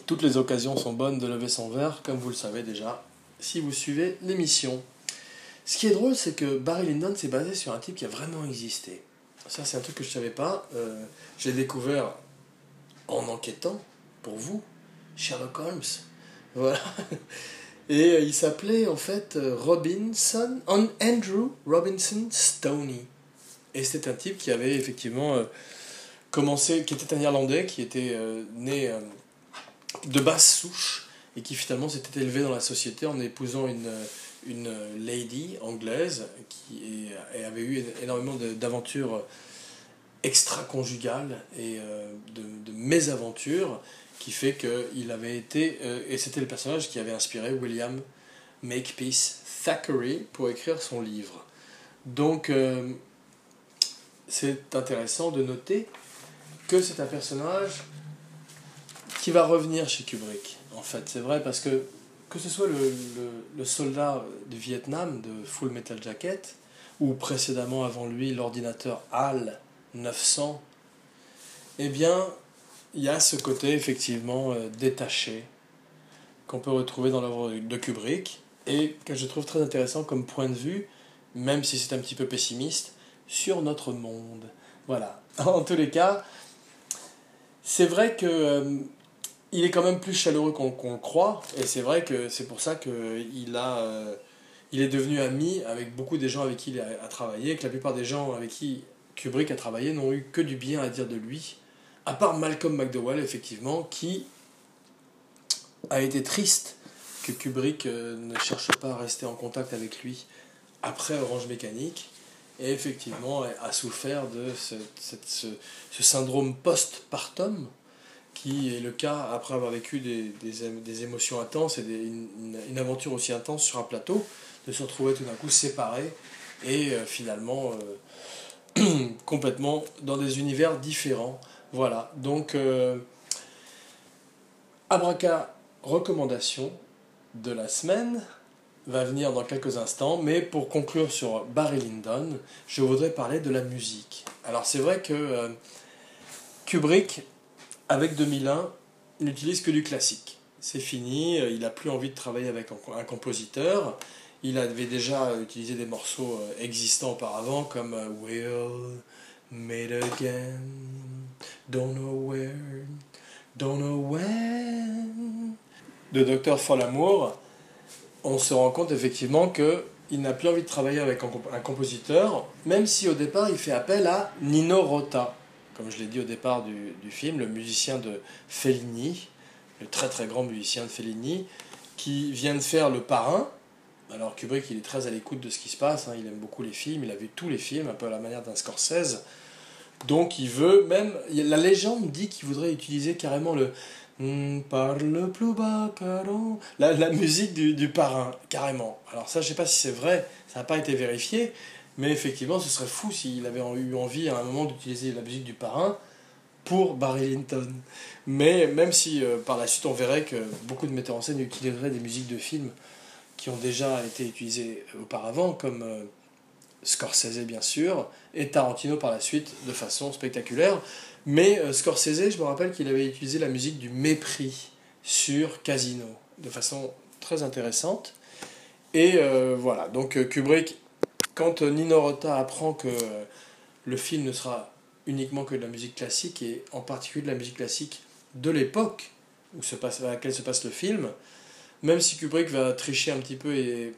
Toutes les occasions sont bonnes de lever son verre, comme vous le savez déjà, si vous suivez l'émission. Ce qui est drôle, c'est que Barry Lyndon s'est basé sur un type qui a vraiment existé. Ça, c'est un truc que je ne savais pas. Euh, j'ai découvert en enquêtant, pour vous, Sherlock Holmes. <laughs> Voilà. Et euh, il s'appelait en fait euh, Robinson, Andrew Robinson Stoney. Et c'était un type qui avait effectivement commencé, qui était un Irlandais, qui était né de basse souche et qui finalement s'était élevé dans la société en épousant une, une lady anglaise qui avait eu énormément d'aventures extra-conjugales et euh, de, mésaventures qui fait qu'il avait été, euh, et c'était le personnage qui avait inspiré William Makepeace Thackeray pour écrire son livre. Donc euh, c'est intéressant de noter que c'est un personnage qui va revenir chez Kubrick. En fait, c'est vrai parce que que ce soit le, soldat du Vietnam de Full Metal Jacket ou précédemment avant lui l'ordinateur HAL 900, eh bien, il y a ce côté effectivement euh, détaché qu'on peut retrouver dans l'œuvre de Kubrick et que je trouve très intéressant comme point de vue, même si c'est un petit peu pessimiste, sur notre monde. Voilà. <laughs> En tous les cas, c'est vrai que euh, il est quand même plus chaleureux qu'on le croit, et c'est vrai que c'est pour ça qu'il a, euh, il est devenu ami avec beaucoup des gens avec qui il a, travaillé, que la plupart des gens avec qui Kubrick a travaillé n'ont eu que du bien à dire de lui, à part Malcolm McDowell, effectivement, qui a été triste que Kubrick euh, ne cherche pas à rester en contact avec lui après Orange Mécanique, et effectivement a souffert de ce, syndrome post-partum, qui est le cas après avoir vécu des, des, émotions intenses et une, une, aventure aussi intense sur un plateau, de se retrouver tout d'un coup séparé et euh, finalement euh, <clears throat> complètement dans des univers différents. Voilà, donc euh, Abraca recommandation de la semaine va venir dans quelques instants, mais pour conclure sur Barry Lyndon, je voudrais parler de la musique. Alors c'est vrai que Kubrick avec 2001, il n'utilise que du classique. C'est fini, euh, il n'a plus envie de travailler avec un compositeur. Il avait déjà utilisé des morceaux euh, existants auparavant comme euh, Will Made Again, Don't Know Where, Don't Know When. De Dr. Folamour, on se rend compte effectivement que il n'a plus envie de travailler avec un compositeur, même si au départ il fait appel à Nino Rota comme je l'ai dit au départ du, film, le musicien de Fellini, le très très grand musicien de Fellini, qui vient de faire Le Parrain. Alors Kubrick, il est très à l'écoute de ce qui se passe, hein. il aime beaucoup les films, il a vu tous les films, un peu à la manière d'un Scorsese. Donc il veut même, la légende dit qu'il voudrait utiliser carrément le Parle plus bas, la, la musique du, parrain, carrément. Alors ça, je sais pas si c'est vrai, ça n'a pas été vérifié, mais effectivement, ce serait fou s'il avait eu envie à un moment d'utiliser la musique du parrain pour Barry Linton. Mais même si euh, par la suite on verrait que beaucoup de metteurs en scène utiliseraient des musiques de films qui ont déjà été utilisées auparavant, comme euh, Scorsese bien sûr, et Tarantino par la suite de façon spectaculaire. Mais euh, Scorsese, je me rappelle qu'il avait utilisé la musique du mépris sur Casino, de façon très intéressante. Et voilà, donc Kubrick quand euh, Nino Rota apprend que euh, le film ne sera uniquement que de la musique classique, et en particulier de la musique classique de l'époque où se passe, à laquelle se passe le film, même si Kubrick va tricher un petit peu et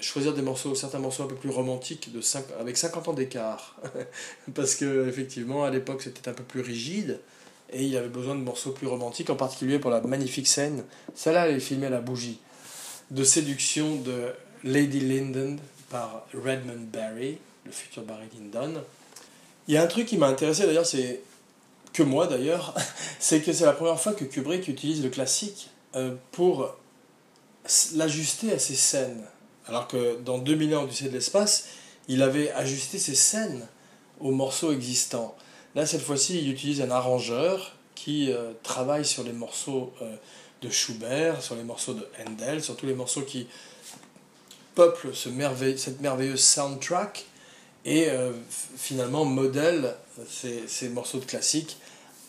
choisir des morceaux, certains morceaux un peu plus romantiques de avec 50 ans d'écart, <laughs> parce que effectivement à l'époque c'était un peu plus rigide, et il avait besoin de morceaux plus romantiques, en particulier pour la magnifique scène, celle-là elle est filmée à la bougie, de séduction de Lady Lyndon, par Redmond Barry, le futur Barry Lyndon. Il y a un truc qui m'a intéressé d'ailleurs, c'est que moi d'ailleurs, <laughs> c'est que c'est la première fois que Kubrick utilise le classique euh, pour l'ajuster à ses scènes. Alors que dans 2000 ans du de l'espace, il avait ajusté ses scènes aux morceaux existants. Là, cette fois-ci, il utilise un arrangeur qui euh, travaille sur les morceaux euh, de Schubert, sur les morceaux de Handel, sur tous les morceaux qui peuplent ce cette merveilleuse soundtrack et euh, finalement modèle ces, ces, morceaux de classique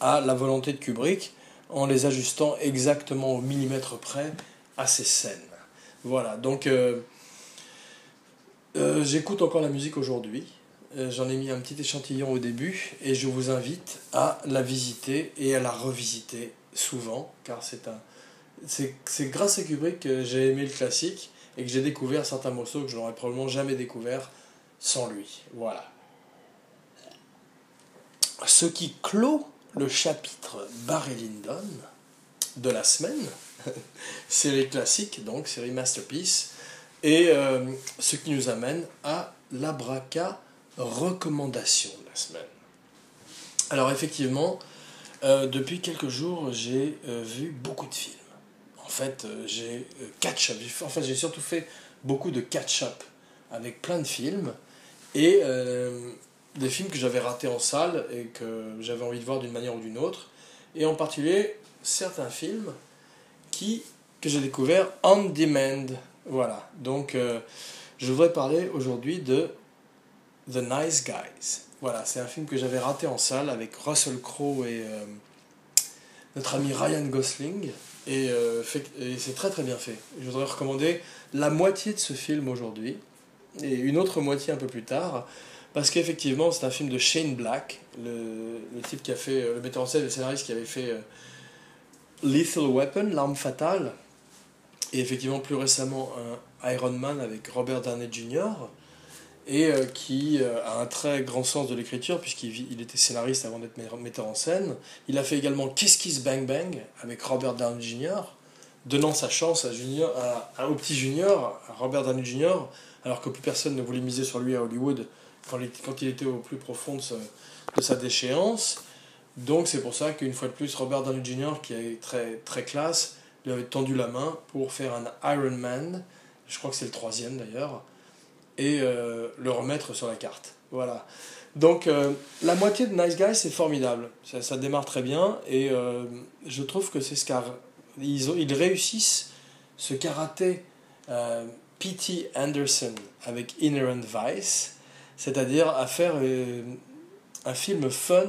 à la volonté de Kubrick en les ajustant exactement au millimètre près à ces scènes. Voilà, donc j'écoute encore la musique aujourd'hui. Euh, j'en ai mis un petit échantillon au début et je vous invite à la visiter et à la revisiter souvent car c'est un c'est grâce à Kubrick que j'ai aimé le classique et que j'ai découvert certains morceaux que je n'aurais probablement jamais découvert sans lui. Voilà. Ce qui clôt le chapitre Barry Lyndon de la semaine, <laughs> série classique donc, série masterpiece, et euh, ce qui nous amène à l'abraca recommandation de la semaine. Alors effectivement, euh, depuis quelques jours, j'ai euh, vu beaucoup de films. En fait, euh, j'ai catch-up. Enfin, j'ai surtout fait beaucoup de catch-up avec plein de films et des films que j'avais ratés en salle et que j'avais envie de voir d'une manière ou d'une autre. Et en particulier, certains films qui, que j'ai découverts on demand. Voilà. Donc, je voudrais parler aujourd'hui de The Nice Guys. Voilà, c'est un film que j'avais raté en salle avec Russell Crowe et euh, notre ami Ryan Gosling. Euh, et, c'est très très bien fait. Je voudrais recommander la moitié de ce film aujourd'hui et une autre moitié un peu plus tard. Parce qu'effectivement, c'est un film de Shane Black, le, type qui a fait, le metteur en scène, le scénariste qui avait fait euh, Lethal Weapon, l'arme fatale, et effectivement plus récemment Iron Man avec Robert Downey Jr et euh, qui euh, a un très grand sens de l'écriture puisqu'il il était scénariste avant d'être metteur en scène. Il a fait également Kiss Kiss Bang Bang avec Robert Downey Jr., donnant sa chance à, junior, à, au petit junior, à Robert Downey Jr., alors que plus personne ne voulait miser sur lui à Hollywood quand il, était au plus profond de, de sa déchéance. Donc c'est pour ça qu'une fois de plus, Robert Downey Jr., qui est très, très classe, lui avait tendu la main pour faire un Iron Man, je crois que c'est le troisième d'ailleurs, et euh, le remettre sur la carte. Voilà. Donc euh, la moitié de Nice Guys c'est formidable. Ça, démarre très bien et euh, je trouve que c'est ce car ils, ils réussissent ce karaté P.T. Anderson avec Inherent Vice, c'est-à-dire à faire un film fun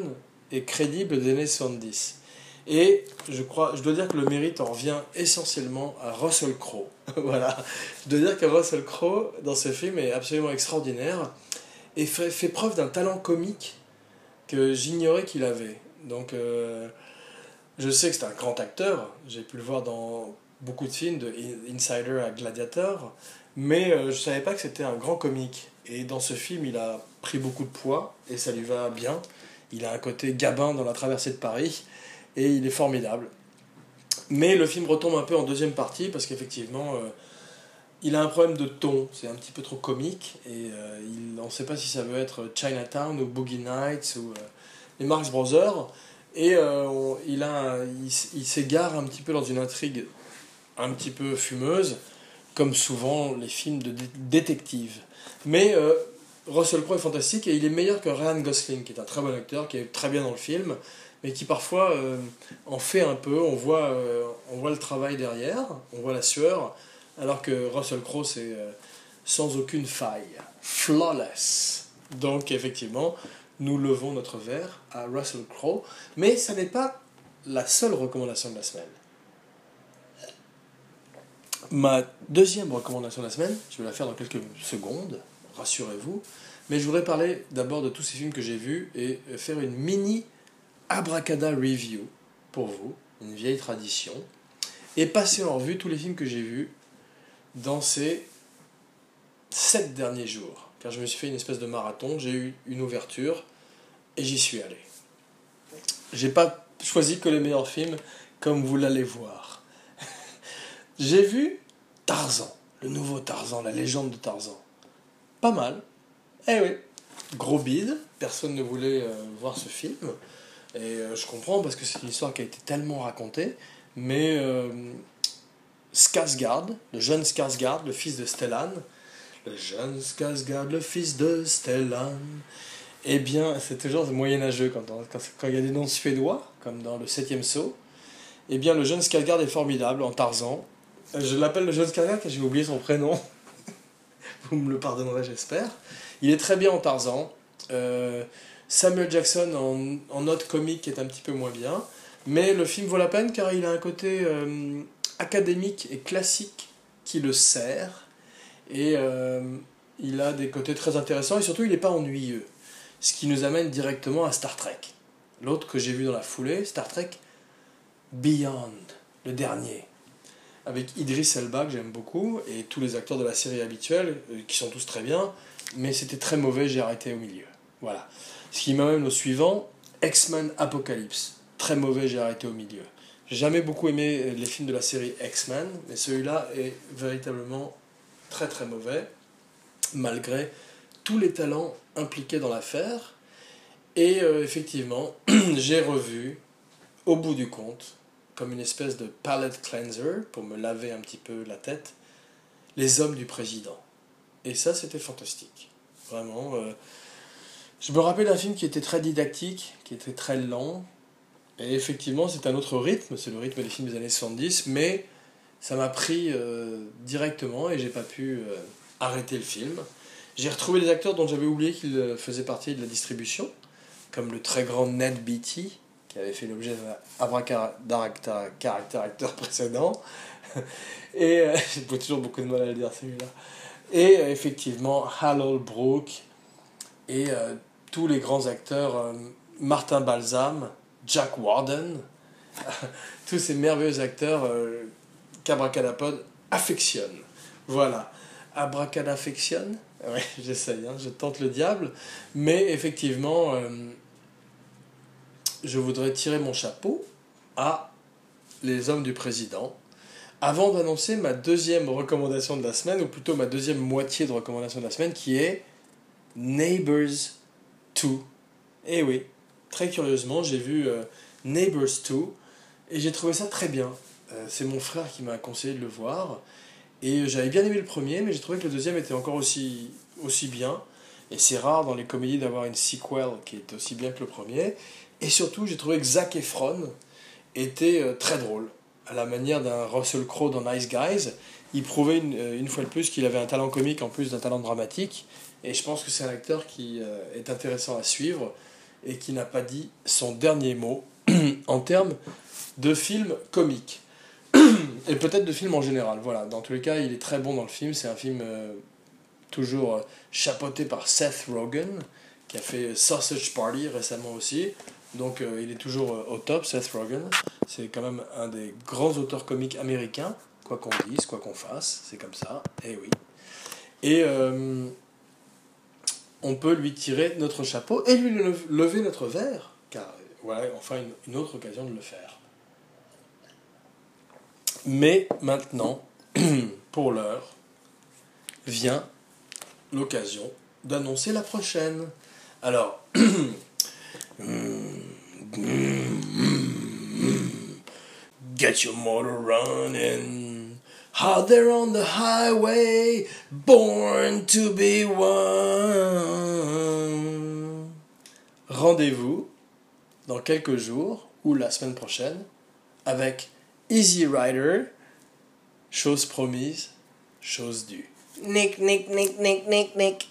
et crédible des années 70. Et je, crois, je dois dire que le mérite en revient essentiellement à Russell Crowe. <laughs> voilà. Je dois dire que Russell Crowe, dans ce film, est absolument extraordinaire et fait, fait preuve d'un talent comique que j'ignorais qu'il avait. Donc, euh, je sais que c'est un grand acteur. J'ai pu le voir dans beaucoup de films, de Insider à Gladiator. Mais euh, je ne savais pas que c'était un grand comique. Et dans ce film, il a pris beaucoup de poids et ça lui va bien. Il a un côté gabin dans la traversée de Paris et il est formidable. Mais le film retombe un peu en deuxième partie parce qu'effectivement, euh, il a un problème de ton. C'est un petit peu trop comique et euh, on ne sait pas si ça veut être Chinatown ou Boogie Nights ou euh, les Marx Brothers. Et il, s'égare un petit peu dans une intrigue un petit peu fumeuse, comme souvent les films de détective. Mais Russell Crowe est fantastique et il est meilleur que Ryan Gosling, qui est un très bon acteur, qui est très bien dans le film mais qui parfois euh, en fait un peu. On voit, euh, on voit le travail derrière, on voit la sueur, alors que Russell Crowe, c'est euh, sans aucune faille, flawless. Donc, effectivement, nous levons notre verre à Russell Crowe, mais ça n'est pas la seule recommandation de la semaine. Ma deuxième recommandation de la semaine, je vais la faire dans quelques secondes, rassurez-vous, mais je voudrais parler d'abord de tous ces films que j'ai vus et faire une mini Abracada Review pour vous, une vieille tradition, et passer en revue tous les films que j'ai vus dans ces sept derniers jours. Car je me suis fait une espèce de marathon, j'ai eu une ouverture et j'y suis allé. J'ai pas choisi que les meilleurs films, comme vous l'allez voir. <laughs> j'ai vu Tarzan, le nouveau Tarzan, la légende de Tarzan. Pas mal. Eh oui, gros bide, personne ne voulait euh, voir ce film. Et euh, je comprends parce que c'est une histoire qui a été tellement racontée, mais euh, Skarsgård, le jeune Skarsgård, le fils de Stellan. Le jeune Skarsgård, le fils de Stellan. Eh bien, c'est toujours moyenâgeux quand, quand, il y a des noms suédois, comme dans le septième saut. Eh bien, le jeune Skarsgård est formidable en Tarzan. Euh, je l'appelle le jeune Skarsgård car j'ai oublié son prénom. <laughs> Vous me le pardonnerez, j'espère. Il est très bien en Tarzan. Samuel Jackson en, note comique est un petit peu moins bien. Mais le film vaut la peine car il a un côté euh, académique et classique qui le sert. Et il a des côtés très intéressants et surtout il n'est pas ennuyeux. Ce qui nous amène directement à Star Trek. L'autre que j'ai vu dans la foulée, Star Trek Beyond, le dernier. Avec Idris Elba, que j'aime beaucoup, et tous les acteurs de la série habituelle, euh, qui sont tous très bien, mais c'était très mauvais, j'ai arrêté au milieu. Voilà. Ce qui m'amène au suivant, X-Men Apocalypse. Très mauvais, j'ai arrêté au milieu. J'ai jamais beaucoup aimé les films de la série X-Men, mais celui-là est véritablement très très mauvais, malgré tous les talents impliqués dans l'affaire. Et euh, effectivement, <clears throat> j'ai revu, au bout du compte, comme une espèce de palette cleanser, pour me laver un petit peu la tête, les hommes du président. Et ça, c'était fantastique. Vraiment. Euh, je me rappelle d'un film qui était très didactique, qui était très lent. Et effectivement, c'est un autre rythme, c'est le rythme des films des années 70, mais ça m'a pris euh, directement et j'ai pas pu arrêter le film. J'ai retrouvé des acteurs dont j'avais oublié qu'ils euh, faisaient partie de la distribution, comme le très grand Ned Beatty, qui avait fait l'objet d'un caractère acteur précédent. <laughs> Et euh, <laughs> j'ai toujours beaucoup de mal à le dire celui-là. Et euh, effectivement, Harold Brooke et tous les grands acteurs, Martin Balsam, Jack Warden, <laughs> tous ces merveilleux acteurs qu'Abracadapod affectionne. Voilà. Abracadaffectionne oui, <laughs> j'essaye, hein, je tente le diable. Mais effectivement, euh, je voudrais tirer mon chapeau à les hommes du président. Avant d'annoncer ma deuxième recommandation de la semaine, ou plutôt ma deuxième moitié de recommandation de la semaine, qui est Neighbors 2. Eh oui, très curieusement, j'ai vu euh, Neighbors 2 et j'ai trouvé ça très bien. Euh, c'est mon frère qui m'a conseillé de le voir. Et j'avais bien aimé le premier, mais j'ai trouvé que le deuxième était encore aussi, aussi bien. Et c'est rare dans les comédies d'avoir une sequel qui est aussi bien que le premier. Et surtout, j'ai trouvé que Zac Efron était euh, très drôle. À la manière d'un Russell Crowe dans Nice Guys, il prouvait une, une fois de plus qu'il avait un talent comique en plus d'un talent dramatique. Et je pense que c'est un acteur qui euh, est intéressant à suivre et qui n'a pas dit son dernier mot <clears throat> en termes de film comique. <clears throat> et peut-être de film en général. Voilà, dans tous les cas, il est très bon dans le film. C'est un film euh, toujours euh, chapeauté par Seth Rogen, qui a fait Sausage Party récemment aussi. Donc euh, il est toujours au top, Seth Rogen. C'est quand même un des grands auteurs comiques américains, quoi qu'on dise, quoi qu'on fasse, c'est comme ça, eh oui. Et on peut lui tirer notre chapeau et lui lever notre verre, car voilà, enfin une autre occasion de le faire. Mais maintenant, pour l'heure, vient l'occasion d'annoncer la prochaine. Alors, get your motor running. How they're on the highway, born to be one. Rendez-vous dans quelques jours ou la semaine prochaine avec Easy Rider, chose promise, chose due. Nick, Nick, Nick, Nick, Nick, Nick.